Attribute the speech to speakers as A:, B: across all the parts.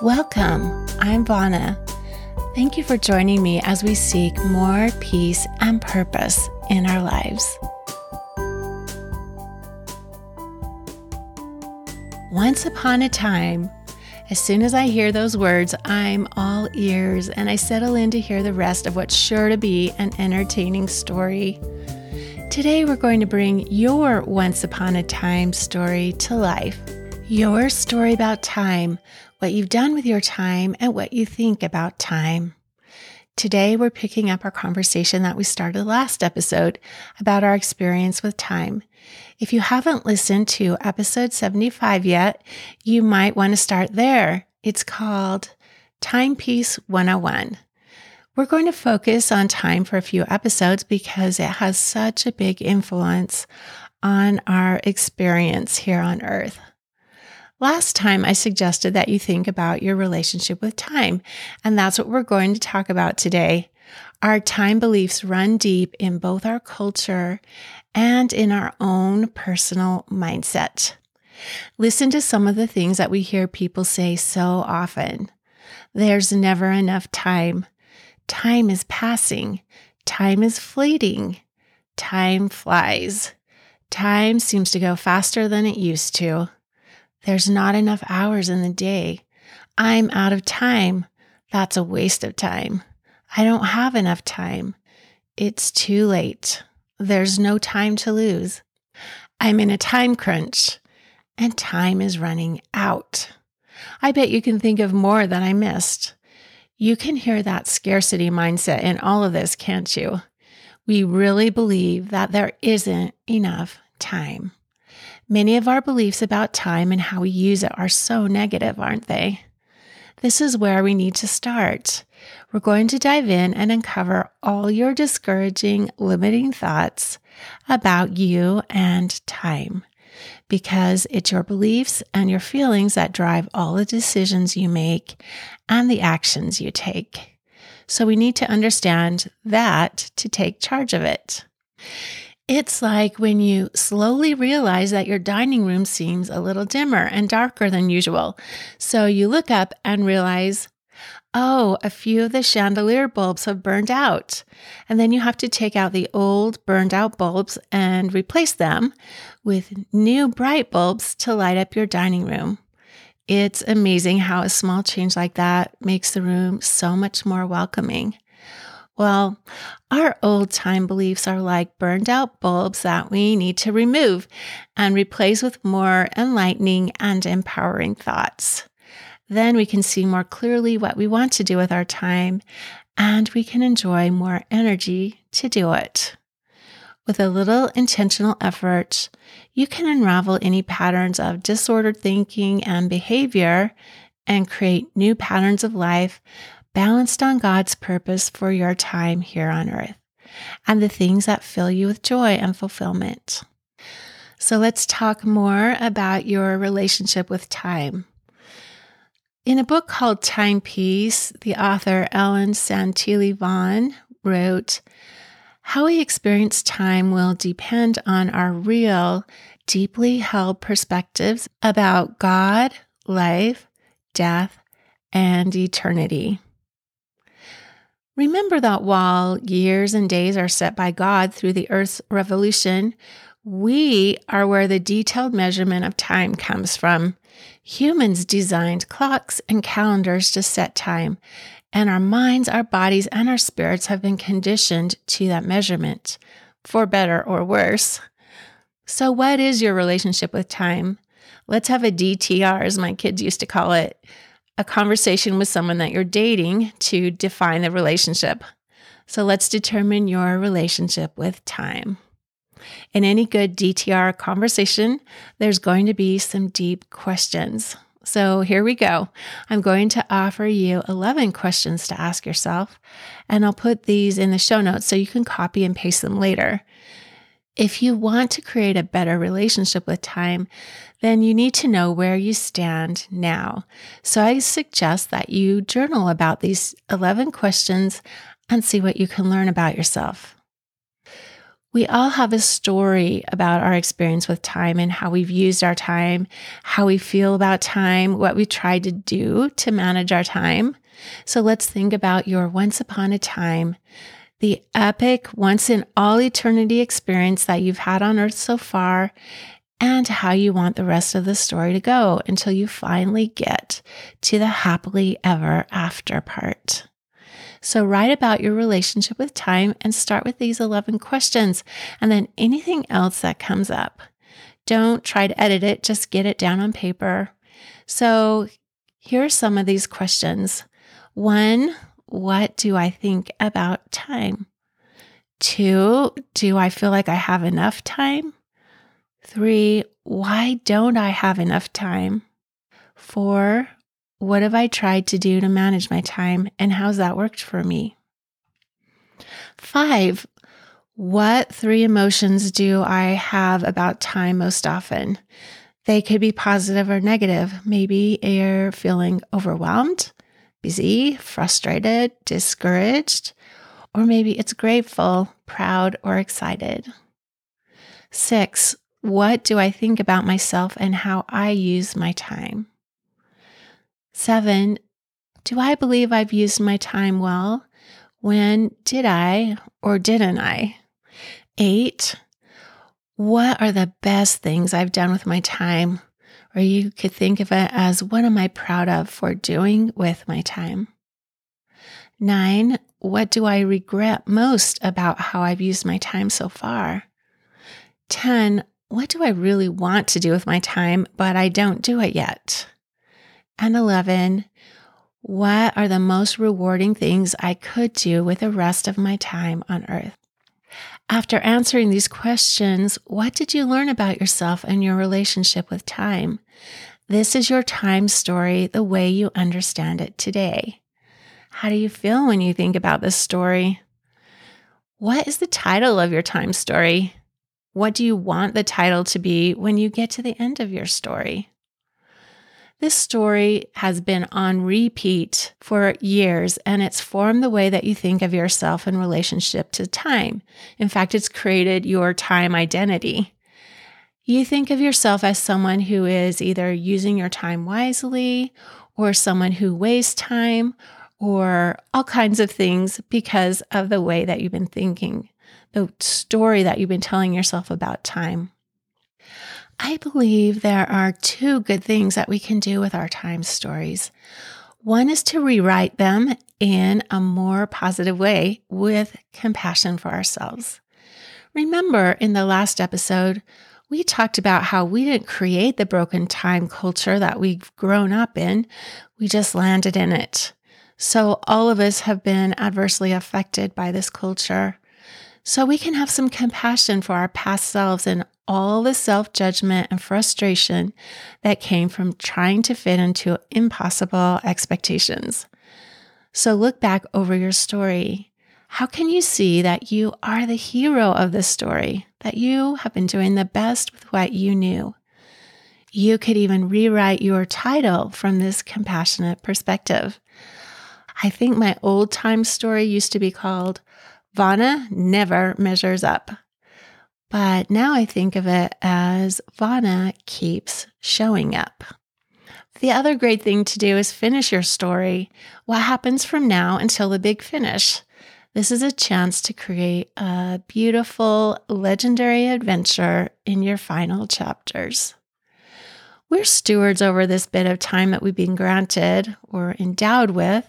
A: Welcome. I'm Vana. Thank you for joining me as we seek more peace and purpose in our lives. Once upon a time, as soon as I hear those words, I'm all ears and I settle in to hear the rest of what's sure to be an entertaining story. Today, we're going to bring your once upon a time story to life. Your story about time, what you've done with your time, and what you think about time. Today, we're picking up our conversation that we started last episode about our experience with time. If you haven't listened to episode 75 yet, you might want to start there. It's called Timepiece 101. We're going to focus on time for a few episodes because it has such a big influence on our experience here on earth. Last time, I suggested that you think about your relationship with time, and that's what we're going to talk about today. Our time beliefs run deep in both our culture and in our own personal mindset. Listen to some of the things that we hear people say so often. There's never enough time. Time is passing. Time is fleeting. Time flies. Time seems to go faster than it used to. There's not enough hours in the day. I'm out of time. That's a waste of time. I don't have enough time. It's too late. There's no time to lose. I'm in a time crunch and time is running out. I bet you can think of more that I missed. You can hear that scarcity mindset in all of this, can't you? We really believe that there isn't enough time. Many of our beliefs about time and how we use it are so negative, aren't they? This is where we need to start. We're going to dive in and uncover all your discouraging, limiting thoughts about you and time because it's your beliefs and your feelings that drive all the decisions you make and the actions you take. So we need to understand that to take charge of it. It's like when you slowly realize that your dining room seems a little dimmer and darker than usual. So you look up and realize, oh, a few of the chandelier bulbs have burned out. And then you have to take out the old burned out bulbs and replace them with new bright bulbs to light up your dining room. It's amazing how a small change like that makes the room so much more welcoming. Well, our old time beliefs are like burned out bulbs that we need to remove and replace with more enlightening and empowering thoughts. Then we can see more clearly what we want to do with our time and we can enjoy more energy to do it. With a little intentional effort, you can unravel any patterns of disordered thinking and behavior and create new patterns of life balanced on God's purpose for your time here on earth and the things that fill you with joy and fulfillment. So let's talk more about your relationship with time. In a book called Time Peace, the author Ellen Santilli Vaughn wrote, How we experience time will depend on our real, deeply held perspectives about God, life, death, and eternity. Remember that while years and days are set by God through the Earth's revolution, we are where the detailed measurement of time comes from. Humans designed clocks and calendars to set time, and our minds, our bodies, and our spirits have been conditioned to that measurement, for better or worse. So, what is your relationship with time? Let's have a DTR, as my kids used to call it a conversation with someone that you're dating to define the relationship. So let's determine your relationship with time. In any good DTR conversation, there's going to be some deep questions. So here we go. I'm going to offer you 11 questions to ask yourself, and I'll put these in the show notes so you can copy and paste them later. If you want to create a better relationship with time, then you need to know where you stand now. So I suggest that you journal about these 11 questions and see what you can learn about yourself. We all have a story about our experience with time and how we've used our time, how we feel about time, what we tried to do to manage our time. So let's think about your once upon a time, the epic, once in all eternity experience that you've had on earth so far, and how you want the rest of the story to go until you finally get to the happily ever after part. So, write about your relationship with time and start with these 11 questions and then anything else that comes up. Don't try to edit it, just get it down on paper. So, here are some of these questions. One, what do I think about time? Two, do I feel like I have enough time? Three, why don't I have enough time? Four, what have I tried to do to manage my time and how's that worked for me? Five, what three emotions do I have about time most often? They could be positive or negative. Maybe you're feeling overwhelmed, busy, frustrated, discouraged, or maybe it's grateful, proud, or excited. Six, what do I think about myself and how I use my time? Seven, do I believe I've used my time well? When did I or didn't I? Eight, what are the best things I've done with my time? Or you could think of it as what am I proud of for doing with my time? Nine, what do I regret most about how I've used my time so far? 10, what do I really want to do with my time, but I don't do it yet? And 11, what are the most rewarding things I could do with the rest of my time on earth? After answering these questions, what did you learn about yourself and your relationship with time? This is your time story the way you understand it today. How do you feel when you think about this story? What is the title of your time story? What do you want the title to be when you get to the end of your story? This story has been on repeat for years and it's formed the way that you think of yourself in relationship to time. In fact, it's created your time identity. You think of yourself as someone who is either using your time wisely or someone who wastes time or all kinds of things because of the way that you've been thinking the story that you've been telling yourself about time. I believe there are two good things that we can do with our time stories. One is to rewrite them in a more positive way with compassion for ourselves. Remember, in the last episode, we talked about how we didn't create the broken time culture that we've grown up in, we just landed in it. So, all of us have been adversely affected by this culture so we can have some compassion for our past selves and all the self judgment and frustration that came from trying to fit into impossible expectations. So look back over your story. How can you see that you are the hero of this story, that you have been doing the best with what you knew? You could even rewrite your title from this compassionate perspective. I think my old time story used to be called Vana never measures up. But now I think of it as Vana keeps showing up. The other great thing to do is finish your story. What happens from now until the big finish? This is a chance to create a beautiful, legendary adventure in your final chapters. We're stewards over this bit of time that we've been granted or endowed with.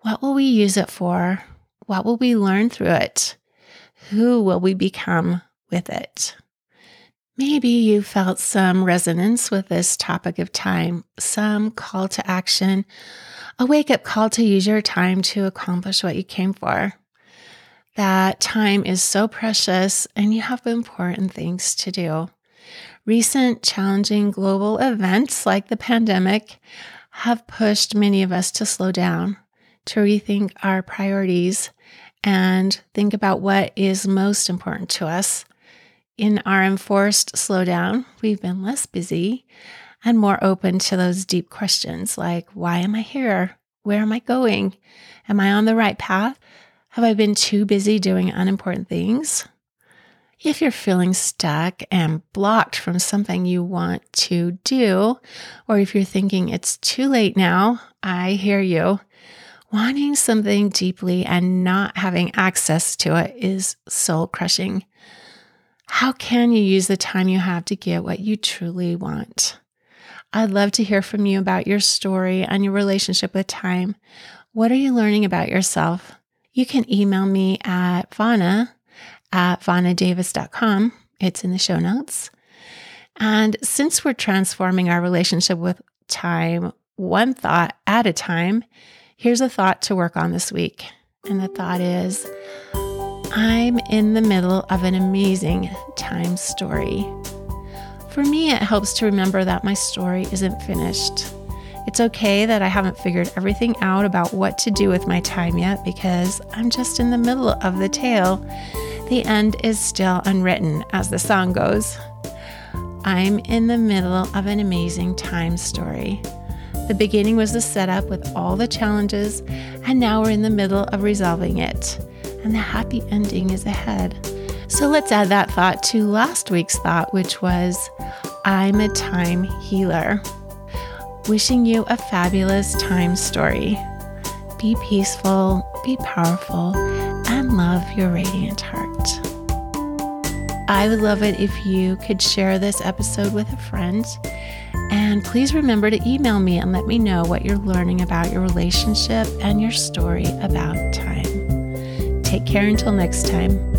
A: What will we use it for? What will we learn through it? Who will we become with it? Maybe you felt some resonance with this topic of time, some call to action, a wake up call to use your time to accomplish what you came for. That time is so precious and you have important things to do. Recent challenging global events like the pandemic have pushed many of us to slow down, to rethink our priorities, and think about what is most important to us. In our enforced slowdown, we've been less busy and more open to those deep questions like why am I here? Where am I going? Am I on the right path? Have I been too busy doing unimportant things? If you're feeling stuck and blocked from something you want to do, or if you're thinking it's too late now, I hear you. Wanting something deeply and not having access to it is soul crushing. How can you use the time you have to get what you truly want? I'd love to hear from you about your story and your relationship with time. What are you learning about yourself? You can email me at Vana at vanadavis.com. It's in the show notes. And since we're transforming our relationship with time one thought at a time, here's a thought to work on this week. And the thought is I'm in the middle of an amazing time story. For me, it helps to remember that my story isn't finished. It's okay that I haven't figured everything out about what to do with my time yet because I'm just in the middle of the tale the end is still unwritten, as the song goes. I'm in the middle of an amazing time story. The beginning was the setup with all the challenges, and now we're in the middle of resolving it. And the happy ending is ahead. So let's add that thought to last week's thought, which was I'm a time healer. Wishing you a fabulous time story. Be peaceful, be powerful, and love your radiant heart. I would love it if you could share this episode with a friend. And please remember to email me and let me know what you're learning about your relationship and your story about time. Take care until next time.